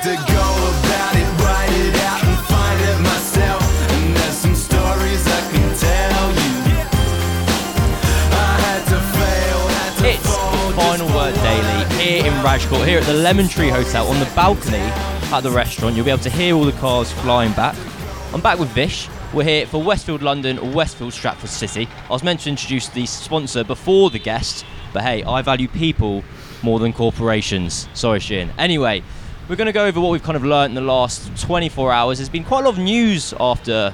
had to go about it, write it out, and find it myself. And there's some stories I can tell you. I had to fail, had to It's fall, Final Word Daily here in Rajkot, here at the Lemon Tree Hotel on the balcony at the restaurant. You'll be able to hear all the cars flying back. I'm back with Vish. We're here for Westfield London, Westfield Stratford City. I was meant to introduce the sponsor before the guest, but hey, I value people more than corporations. Sorry, Shin. Anyway, we're going to go over what we've kind of learnt in the last 24 hours. There's been quite a lot of news after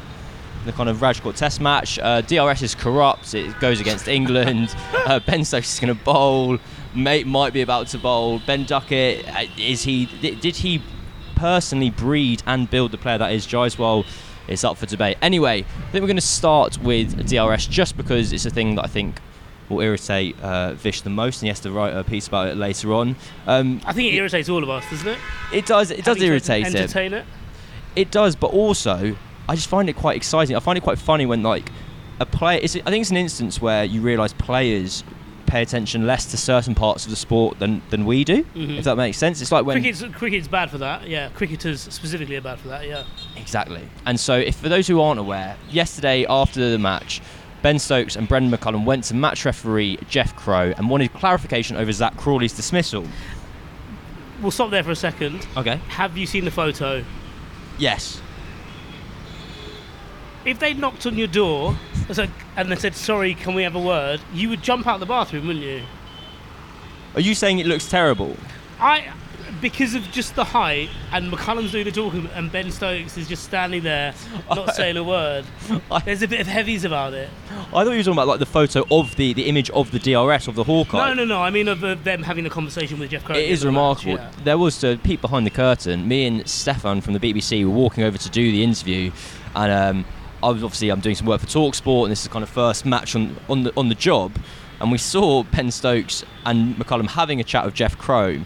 the kind of Rajkot Test match. Uh, DRS is corrupt. It goes against England. uh, ben Stokes is going to bowl. Mate might be about to bowl. Ben Duckett uh, is he? Did, did he personally breed and build the player that is Jaiswal? It's up for debate. Anyway, I think we're going to start with DRS just because it's a thing that I think will irritate uh, Vish the most, and he has to write a piece about it later on. Um, I think it irritates all of us, doesn't it? it does. It does Having irritate him. Entertain it. It does, but also I just find it quite exciting. I find it quite funny when like a player. It's, I think it's an instance where you realise players pay attention less to certain parts of the sport than, than we do. Mhm. If that makes sense, it's like when Cricket's, cricket's bad for that. Yeah, cricketers specifically are bad for that. Yeah. exactly. And so, if for those who aren't aware, yesterday after the match. Ben Stokes and Brendon McCullum went to match referee Jeff Crowe and wanted clarification over Zak Crawley's dismissal. We'll stop there for a second. Okay. Have you seen the photo? Yes. If they knocked on your door and they said, "Sorry, can we have a word?" You would jump out of the bathroom, wouldn't you? Are you saying it looks terrible? I, because of just the height, and McCullum's doing the talking, and Ben Stokes is just standing there, not saying a word. I- There's a bit of heavies about it. I thought you were talking about like the photo of the, the image of the DRS of the Hawkeye. No, no, no. I mean of uh, them having a conversation with Jeff Crowe. It is the match, remarkable. yeah. There was to peek behind the curtain. Me and Stefan from the BBC were walking over to do the interview, and um, I was obviously I'm doing some work for Talksport, and this is kind of first match on on the on the job, and we saw Ben Stokes and McCullum having a chat with Jeff Crowe,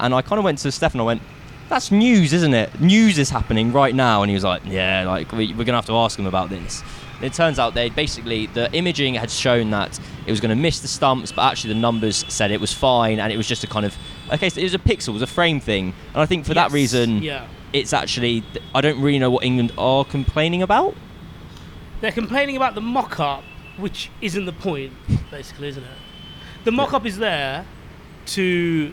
and I kind of went to Stefan. I went. That's news, isn't it? News is happening right now, and he was like, "Yeah, like we, we're gonna have to ask him about this." It turns out they basically the imaging had shown that it was going to miss the stumps, but actually the numbers said it was fine, and it was just a kind of okay. So it was a pixel, it was a frame thing, and I think for that reason, yeah. it's actually I don't really know what England are complaining about. They're complaining about the mock-up, which isn't the point, basically, isn't it? The mock-up is there to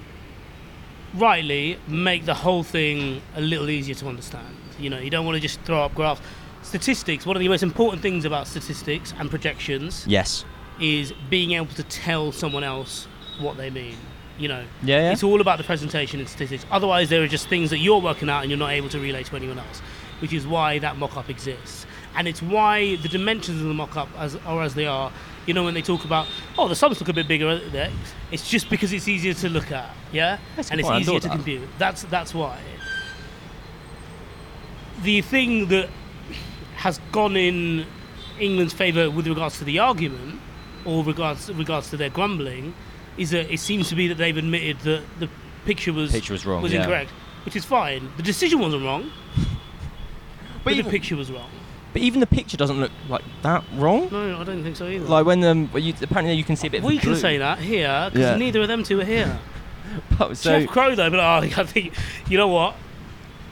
rightly make the whole thing a little easier to understand. You know, you don't want to just throw up graphs. Statistics. One of the most important things about statistics and projections Yes. is being able to tell someone else what they mean. You know, Yeah, yeah. it's all about the presentation and statistics. Otherwise, there are just things that you're working out and you're not able to relay to anyone else, which is why that mock-up exists. And it's why the dimensions of the mock-up as, are as they are. You know, when they talk about, oh, the sums look a bit bigger there, it's just because it's easier to look at, yeah, That's and it's point, easier to that. compute. That's that's why. The thing that has gone in England's favour with regards to the argument, or regards regards to their grumbling, is that it seems to be that they've admitted that the picture was Picture was wrong, was yeah. incorrect, which is fine. The decision wasn't wrong, but, But the picture was wrong. But even the picture doesn't look like that wrong. No, I don't think so either. Like when um, well, you, apparently you can see a bit. Of we can say that here because Yeah. neither of them two are here. Oh, so Jeff Crowe though, but oh, I think you know what?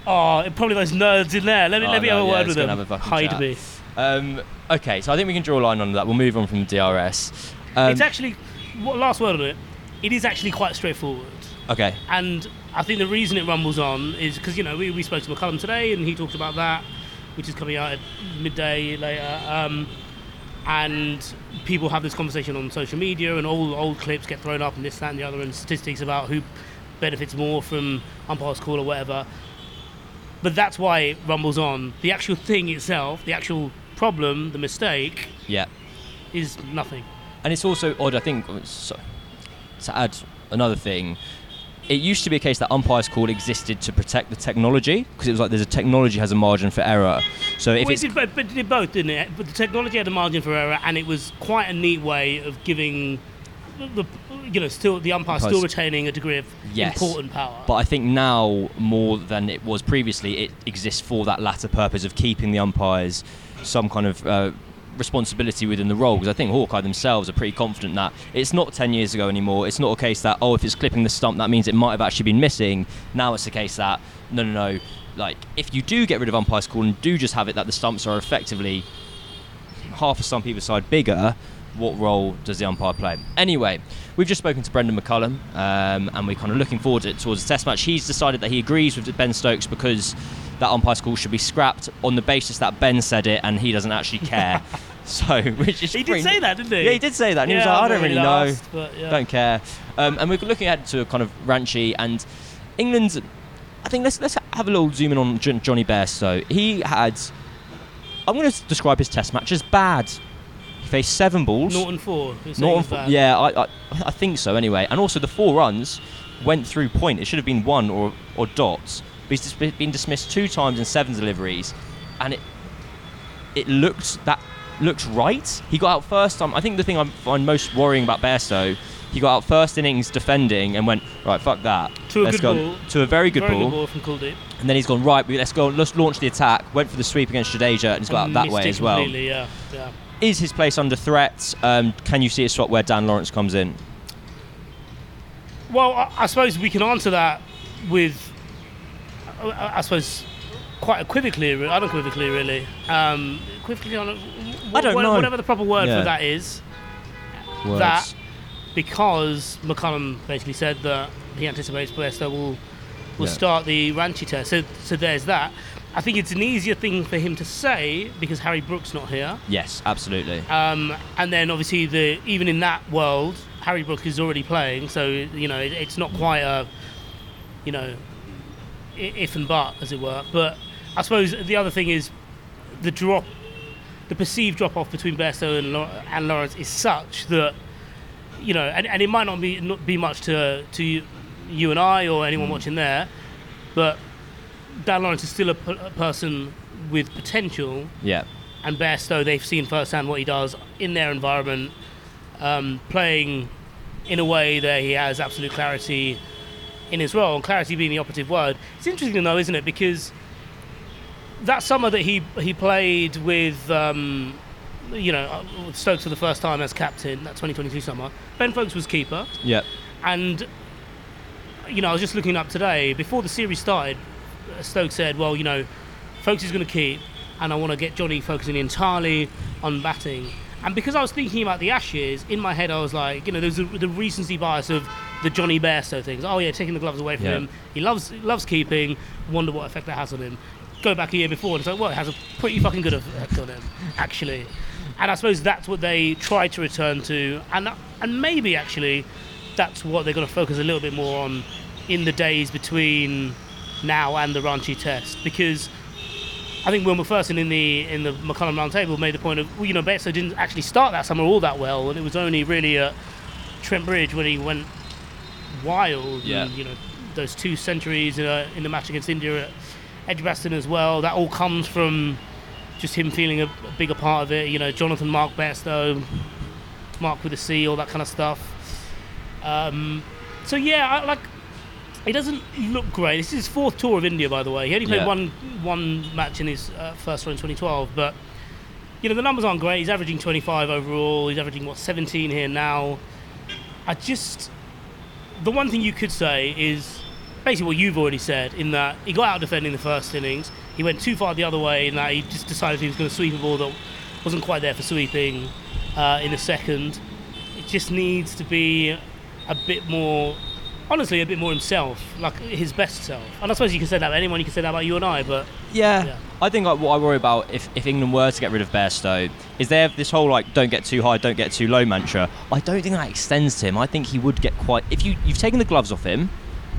Oh, probably those nerds in there. Let me Oh, let me no, have a yeah, word with them. Hide chat. me. um, okay, so I think we can draw a line on that. We'll move on from the DRS. Um, it's actually what last word on it. It is actually quite straightforward. okay. And I think the reason it rumbles on is because you know we, we spoke to McCullum today and he talked about that, which is coming out at midday later. Um, and people have this conversation on social media, and all old clips get thrown up, and this, that, and the other, and statistics about who benefits more from umpire's call or whatever. But that's why it rumbles on. The actual thing itself, the actual problem, the mistake, Yeah. is nothing. And it's also odd, I think, so, to add another thing, it used to be a case that umpire's call existed to protect the technology because it was like there's a technology has a margin for error. So if Well, it's it did, but, but it did both, didn't it? But the technology had a margin for error, and it was quite a neat way of giving the, you know, still the umpire still retaining a degree of Yes. important power. But I think now more than it was previously, it exists for that latter purpose of keeping the umpires some kind of uh, responsibility within the role because I think Hawkeye themselves are pretty confident that it's not 10 years ago anymore. It's not a case that, oh, if it's clipping the stump, that means it might have actually been missing. Now it's a case that, no, no, no. Like, if you do get rid of umpire's call and do just have it that the stumps are effectively half a stump either side bigger, what role does the umpire play? Anyway, we've just spoken to Brendon McCullum, um, and we're kind of looking forward to, it towards the test match. He's decided that he agrees with Ben Stokes because that umpire call should be scrapped on the basis that Ben said it and he doesn't actually care. so, which is He did say that, didn't he? Yeah, he did say that. And he was like, I don't really really know, asked, but yeah. don't care. Um, and we're looking ahead to a kind of Ranchi and England. I think let's let's have a little zoom in on Johnny Bairstow. He had. I'm going to describe his test match as bad. He faced seven balls. Norton four. Norton is fo- bad. yeah, I, I, I think so anyway. And also the four runs went through point. It should have been one or, or dots. But he's dis- been dismissed two times in seven deliveries, and it it looked that looked right. He got out first time. I think the thing I find most worrying about Bairstow, he got out first innings defending and went right. Fuck that. To a let's good go ball. to a very good Very ball. good ball from Kuldeep. And then he's gone right. Let's go. Let's launch the attack. Went for the sweep against Jadeja and he's got out that way as well. Yeah, yeah. Is his place under threat? Um, can you see a spot where Dan Lawrence comes in? Well, I, I suppose we can answer that with, I, I suppose, quite equivocally, unequivocally, really. Um, equivocally, un- I don't know. Whatever the proper word Yeah. for that is, Words. that because McCullum basically said that he anticipates Bairstow will will Yeah. start the Ranchi test. So, so there's that. I think it's an easier thing for him to say because Harry Brook's not here. Yes, absolutely. Um, and then obviously the even in that world, Harry Brook is already playing, so you know it, it's not quite a you know if and but as it were. But I suppose the other thing is the drop, the perceived drop off between Bairstow and, and Lawrence is such that you know, and, and it might not be not be much to to you, you and I or anyone watching there, but Dan Lawrence is still a, p- a person with potential yeah. and Bairstow, they've seen firsthand what he does in their environment, um, playing in a way that he has absolute clarity in his role, and clarity being the operative word. It's interesting though, isn't it? Because that summer that he he played with, um, you know, uh, Stokes for the first time as captain, that 2022 summer, Ben Foakes was keeper, Yeah. and you know, I was just looking up today before the series started. Stokes said, "Well, you know, Foakes is going to keep, and I want to get Johnny focusing entirely on batting." And because I was thinking about the Ashes, in my head I was like, you know, there's the, the recency bias of the Johnny Bairstow things. Oh yeah, taking the gloves away from Yeah. him. He loves loves keeping. Wonder what effect that has on him. Go back a year before and it's like, well, it has a pretty fucking good effect on him, actually. And I suppose that's what they try to return to, and and maybe actually that's what they're going to focus a little bit more on in the days between now and the Ranchi Test because I think Will Macpherson in the in the McCullum Roundtable made the point of well, you know Bairstow didn't actually start that summer all that well, and it was only really at Trent Bridge when he went wild. Yeah. And, you know those two centuries in, a, in the match against India at Edgbaston as well. That all comes from just him feeling a, a bigger part of it. You know Jonathan Mark Bairstow, Mark with a C, all that kind of stuff. Um, so yeah, I, like it doesn't look great. This is his fourth tour of India, by the way. He only played Yeah. one one match in his uh, first run in 2012, but you know the numbers aren't great. He's averaging 25 overall. He's averaging what 17 here now. I just the one thing you could say is basically what you've already said in that he got out defending the first innings. He went too far the other way in that he just decided he was going to sweep a ball that wasn't quite there for sweeping uh, in the second. It just needs to be a bit more, honestly, a bit more himself, like his best self. And I suppose you can say that about anyone. You can say that about you and I, but Yeah. Yeah. I think like, what I worry about if, if England were to get rid of Bairstow is they have this whole like don't get too high, don't get too low mantra. I don't think that extends to him. I think he would get quite if you you've taken the gloves off him,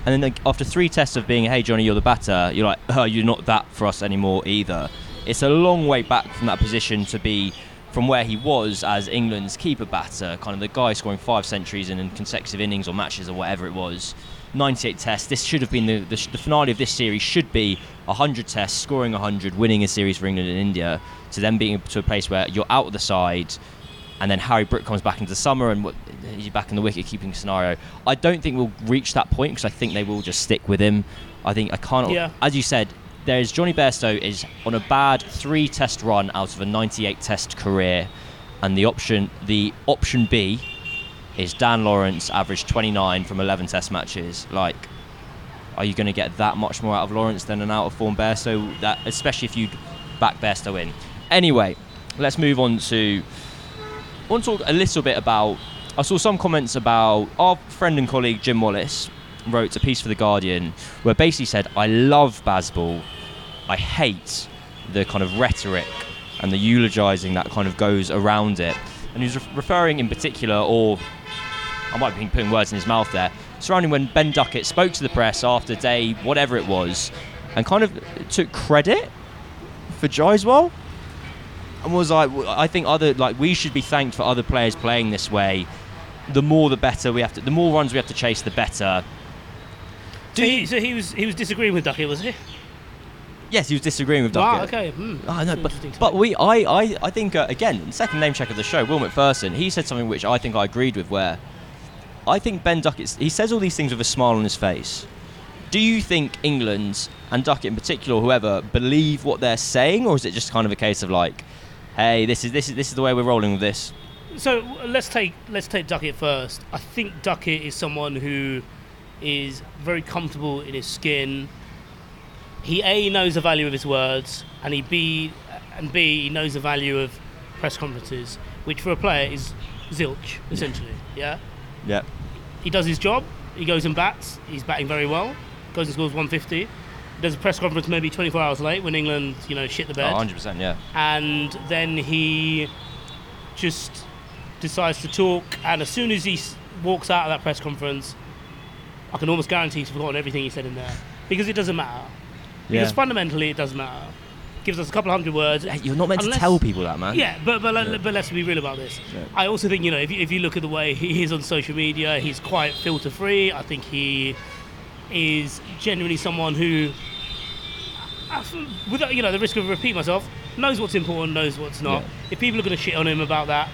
and then like, after three tests of being hey Johnny you're the batter, you're like oh you're not that for us anymore either. It's a long way back from that position to be from where he was as England's keeper batter, kind of the guy scoring five centuries in consecutive innings or matches or whatever it was. 98 tests. This should have been the, the, the finale of this series. Should be 100 tests, scoring 100, winning a series for England and India, to then being to a place where you're out of the side, and then Harry Brook comes back into the summer and what, he's back in the wicket keeping scenario. I don't think we'll reach that point because I think they will just stick with him. I think I can't. Yeah. As you said, there's Johnny Bairstow is on a bad three test run out of a 98 test career, and the option the option B is Dan Lawrence averaged 29 from 11 test matches. Like, are you going to get that much more out of Lawrence than an out of form Bairstow? That especially if you back Bairstow in. Anyway, let's move on to. I want to talk a little bit about. I saw some comments about our friend and colleague Jim Wallace wrote a piece for the Guardian where basically said, "I love Bazball, I hate the kind of rhetoric and the eulogising that kind of goes around it." And he was re- referring in particular, or I might be putting words in his mouth there, surrounding when Ben Duckett spoke to the press after day whatever it was, and kind of took credit for Jaiswal and was like, I think other like we should be thanked for other players playing this way. The more, the better. We have to. The more runs we have to chase, the better. So he, so he was he was disagreeing with Ducky, was he? Yes, he was disagreeing with Wow. Duckett. Okay. Hmm. Oh, no, but, but we, I, I, I think uh, again, second name check of the show, Will Macpherson. He said something which I think I agreed with. Where I think Ben Duckett, he says all these things with a smile on his face. Do you think England and Duckett in particular, or whoever, believe what they're saying, or is it just kind of a case of like, hey, this is this is this is the way we're rolling with this? So let's take let's take Duckett first. I think Duckett is someone who is very comfortable in his skin. He a knows the value of his words, and he b and b he knows the value of press conferences, which for a player is zilch essentially. Yeah, Yeah. he does his job. He goes and bats. He's batting very well. Goes and scores 150. He does a press conference maybe 24 hours late when England, you know, shit the Oh, bed hundred percent. Yeah. and then he just decides to talk. And as soon as he s- walks out of that press conference, I can almost guarantee he's forgotten everything he said in there because it doesn't matter. Because Yeah. fundamentally, it doesn't matter. Gives us a couple of hundred words. You're not meant Unless- to tell people that, man. Yeah, but but, Yeah. but let's be real about this. Yeah. I also think you know if you, if you look at the way he is on social media, he's quite filter free. I think he is genuinely someone who, without you know the risk of repeating myself, knows what's important, knows what's not. If people are going to shit on him about that,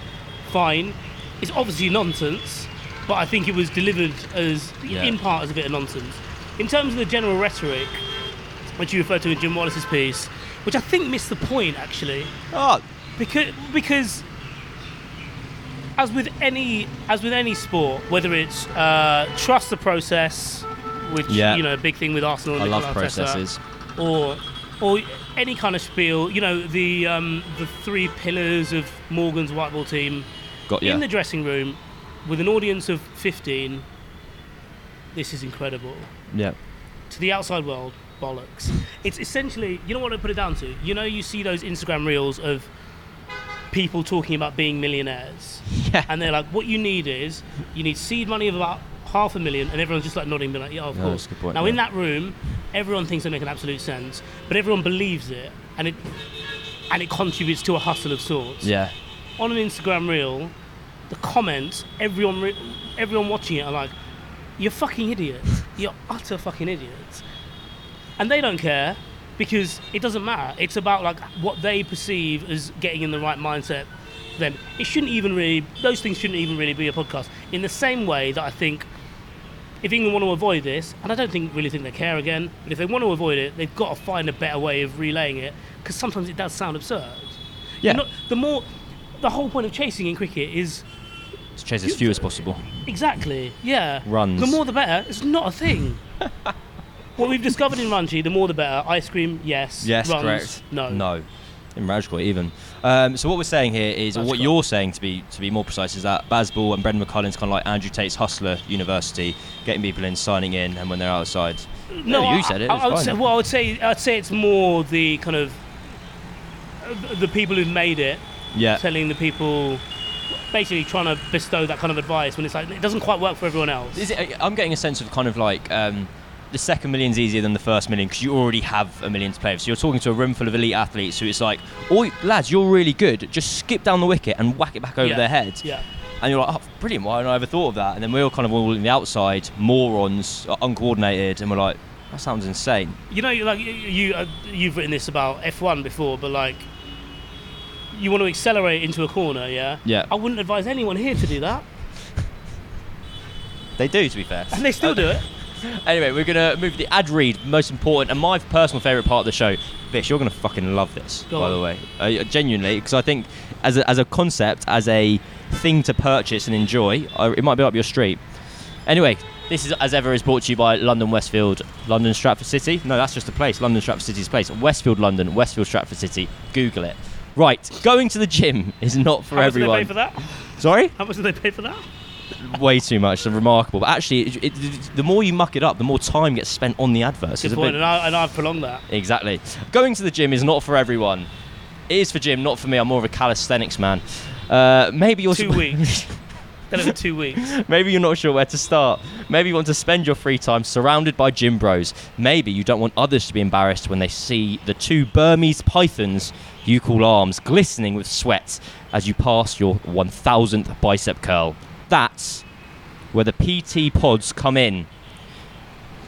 fine. It's obviously nonsense, but I think it was delivered as in part as a bit of nonsense. In terms of the general rhetoric, which you referred to in Jim Wallace's piece, which I think missed the point actually Oh, because because as with any as with any sport, whether it's uh, trust the process, which Yeah. you know a big thing with Arsenal, and I love Arteta, processes. or or any kind of spiel, you know the um, the three pillars of Morgan's white ball team Got yeah. in the dressing room with an audience of fifteen. This is incredible yeah. to the outside world, bollocks. It's essentially, you know what I put it down to? You know, you see those Instagram reels of people talking about being millionaires. Yeah. And they're like, what you need is, you need seed money of about half a million, and everyone's just like nodding, being like, yeah, of Yeah, course. that's a good point, now, in that room, everyone thinks they make an absolute sense, but everyone believes it, and it and it contributes to a hustle of sorts. Yeah. On an Instagram reel, the comments, everyone, re- everyone watching it are like, "You're fucking idiots. You're utter fucking idiots," and they don't care because it doesn't matter. It's about like what they perceive as getting in the right mindset. Then it shouldn't even really; those things shouldn't even really be a podcast. In the same way that I think. If England want to avoid this, and I don't think really think they care again, but if they want to avoid it, they've got to find a better way of relaying it because sometimes it does sound absurd. Yeah. Not- the more, the whole point of chasing in cricket is To chase as few as possible. exactly, yeah. Runs. The more the better. It's not a thing. what we've discovered in Ranchi, the more the better. Ice cream, yes. Yes, Runs, correct. No. No. In Rajkot even. Um, so what we're saying here is, or what you're saying to be to be more precise, is that Bazball and Brendon McCullum's kind of like Andrew Tate's Hustler University, getting people in, signing in, and when they're outside. No, you I- said it. I, I would say, well, I would say I'd say it's more the kind of uh, the people who've made it yeah. telling the people, basically trying to bestow that kind of advice when it's like it doesn't quite work for everyone else. Is it, I'm getting a sense of kind of like um, the second million's easier than the first million because you already have a million to play with. So you're talking to a room full of elite athletes who it's like, oh, lads, you're really good. Just skip down the wicket and whack it back over Yeah. their head. Yeah. And you're like, oh, brilliant, why hadn't I ever thought of that? And then we're all kind of all on the outside, morons, uh, uncoordinated, and we're like, that sounds insane. You know, like you, you uh, you've written this about F1 before, but like you want to accelerate into a corner, yeah. Yeah. I wouldn't advise anyone here to do that, They do, to be fair. and they still do it. Anyway, we're gonna move the ad read, most important and my personal favourite part of the show. Vish, you're gonna fucking love this, Go by on. the way, uh, genuinely, because I think as a, as a concept, as a thing to purchase and enjoy, uh, it might be up your street. Anyway, this is as ever is brought to you by London Westfield, London Stratford City. No, that's just a place. London Stratford City's place. Westfield London, Westfield Stratford City. Google it. Right, going to the gym is not for How much everyone. did they pay for that? Sorry How much did they pay for that? Way too much. They're remarkable. But actually, it, it, the more you muck it up, the more time gets spent on the adverts. Good point, bit- and, I, and I've prolonged that. exactly. Going to the gym is not for everyone. It is for Jim, not for me. I'm more of a calisthenics man. Uh, maybe you're Two weeks. Then two weeks. Maybe you're not sure where to start. Maybe you want to spend your free time surrounded by gym bros. Maybe you don't want others to be embarrassed when they see the two Burmese pythons you call arms glistening with sweat as you pass your 1000th bicep curl. That's where the PT pods come in.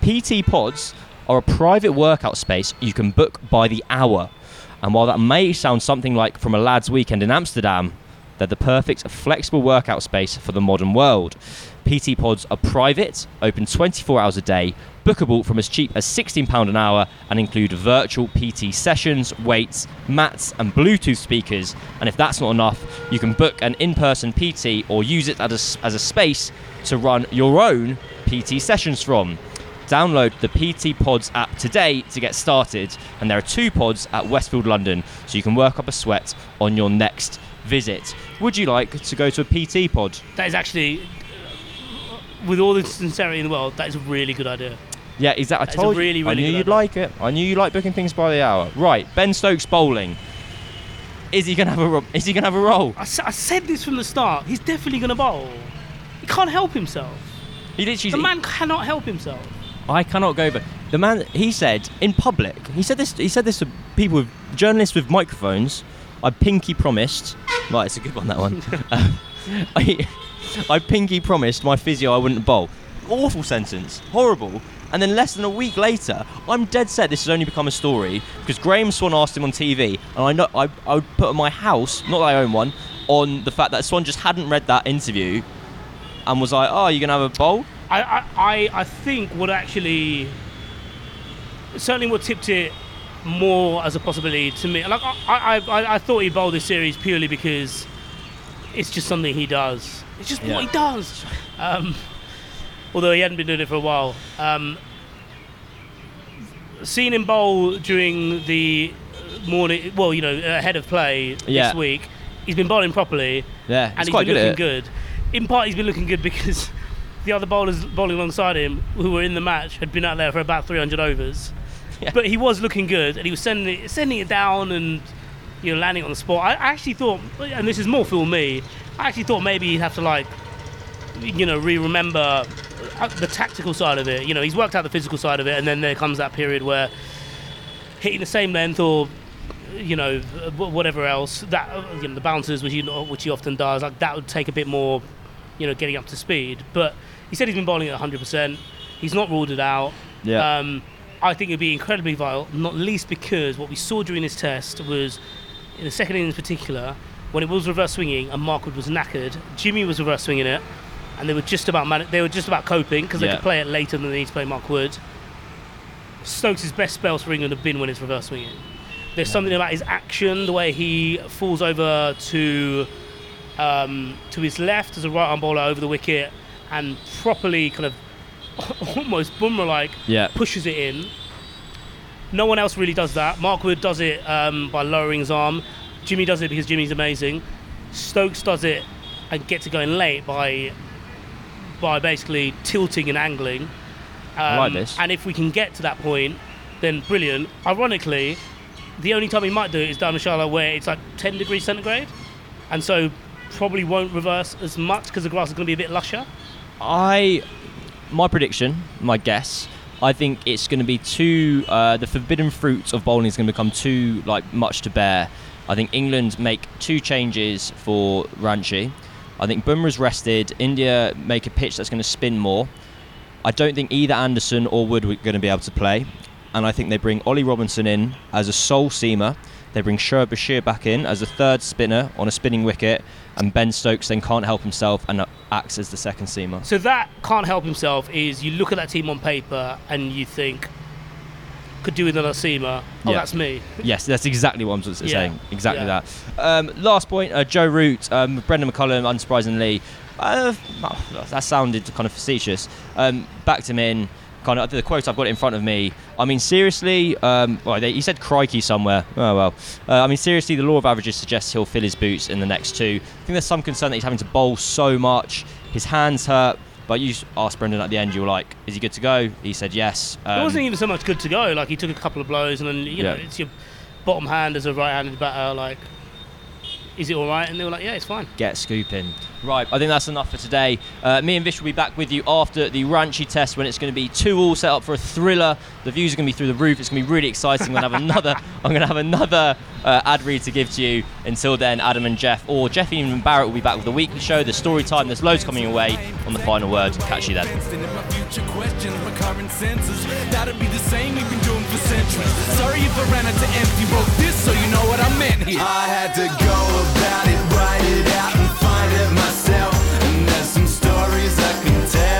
PT pods are a private workout space you can book by the hour. And while that may sound something like from a lad's weekend in Amsterdam, they're the perfect flexible workout space for the modern world. PT pods are private, open 24 hours a day, bookable from as cheap as £16 an hour, and include virtual PT sessions, weights, mats, and Bluetooth speakers. And if that's not enough, you can book an in person PT or use it as a, as a space to run your own PT sessions from. Download the PT Pods app today to get started, and there are two pods at Westfield London, so you can work up a sweat on your next visit. Would you like to go to a PT pod? That is actually, uh, with all the sincerity in the world, that is a really good idea. Yeah, exactly. I a told really, you. I really knew good you'd idea. like it. I knew you like booking things by the hour. Right, Ben Stokes bowling. Is he gonna have a? ro- Is he gonna have a roll? I, s- I said this from the start. He's definitely going to bowl. He can't help himself. He literally. The man cannot help himself. I cannot go. But the man, he said in public, he said this. He said this to people, with, journalists with microphones. I pinky promised. Right, it's a good one. That one. Um, I, I pinky promised my physio I wouldn't bowl. Awful sentence. Horrible. And then less than a week later, I'm dead set this has only become a story because Graeme Swann asked him on TV, and I know I, I would put my house, not that I own one, on the fact that Swann just hadn't read that interview and was like, "Oh, you gonna have a bowl?" I, I, I, I think what actually certainly what tipped it more as a possibility to me. Like I, I, I, I thought he'd bowl this series purely because it's just something he does. It's just Yeah. what he does. Um, although he hadn't been doing it for a while. Um, seeing him bowl during the morning, well, you know, ahead of play Yeah. this week, he's been bowling properly Yeah, and he's quite been good at looking it. good. In part, he's been looking good because the other bowlers bowling alongside him, who were in the match, had been out there for about 300 overs. Yeah. But he was looking good, and he was sending it, sending it down and you know landing on the spot. I actually thought, and this is more for me, I actually thought maybe he'd have to like, you know, re-remember uh, the tactical side of it. You know, he's worked out the physical side of it, and then there comes that period where hitting the same length or you know whatever else that uh, you know the bounces which he which he often does like that would take a bit more you know getting up to speed but he said he's been bowling at 100% he's not ruled it out Yeah. um, I think it'd be incredibly vital not least because what we saw during this test was in the second innings in particular when it was reverse swinging and Mark Wood was knackered Jimmy was reverse swinging it and they were just about man- they were just about coping because they Yeah. could play it later than they need to play Mark Wood Stokes' best spells for England have been when it's reverse swinging. There's something about his action, the way he falls over to um, to his left as a right arm bowler over the wicket and properly kind of almost Bumrah like Yeah. pushes it in. No one else really does that. Mark Wood does it um, by lowering his arm. Jimmy does it because Jimmy's amazing. Stokes does it and gets it going late by by basically tilting and angling. Um, like this. And if we can get to that point, then brilliant. Ironically, the only time we might do it is down in Charlotte where it's like 10 degrees centigrade, and so probably won't reverse as much because the grass is going to be a bit lusher. I, my prediction, my guess, I think it's going to be too. Uh, the forbidden fruit of bowling is going to become too like much to bear. I think England make two changes for Ranchi. I think Bumrah's rested. India make a pitch that's going to spin more. I don't think either Anderson or Wood were going to be able to play, and I think they bring Ollie Robinson in as a sole seamer. They bring Shoaib Bashir back in as a third spinner on a spinning wicket, and Ben Stokes then can't help himself and acts as the second seamer. So that can't help himself is you look at that team on paper and you think could do with another seamer. Oh, Yeah. that's me. Yes, that's exactly what I'm s- Yeah. saying. Exactly Yeah. that. Um, last point, uh, Joe Root, um, Brendon McCullum, unsurprisingly, uh, that sounded kind of facetious. Um, backed him in. Kind of the quote I've got in front of me. I mean, seriously. Um, well, they, he said "crikey" somewhere. Oh well. Uh, I mean, seriously, the law of averages suggests he'll fill his boots in the next two. I think there's some concern that he's having to bowl so much. His hands hurt. But you asked Brendon at the end. You were like, "Is he good to go?" He said yes. it Um, wasn't even so much good to go. Like he took a couple of blows and then you know it's your bottom hand as a right-handed batter. Like, is it all right? And they were like, yeah, it's fine. get scooping. Right, I think that's enough for today. Uh, me and Vish will be back with you after the Ranchi test when it's going to be two all set up for a thriller. The views are going to be through the roof. It's going to be really exciting. I'm going to have another. I'm going to have another uh, ad read to give to you. Until then, Adam and Geoff, or Geoff and Barrett, will be back with the weekly show, the story time. There's loads coming your way on the final word. Catch you then for centuries. Sorry if I ran out to empty. Wrote this so you know what I meant here. I had to go about it, write it out, and find it myself. And there's some stories I can tell.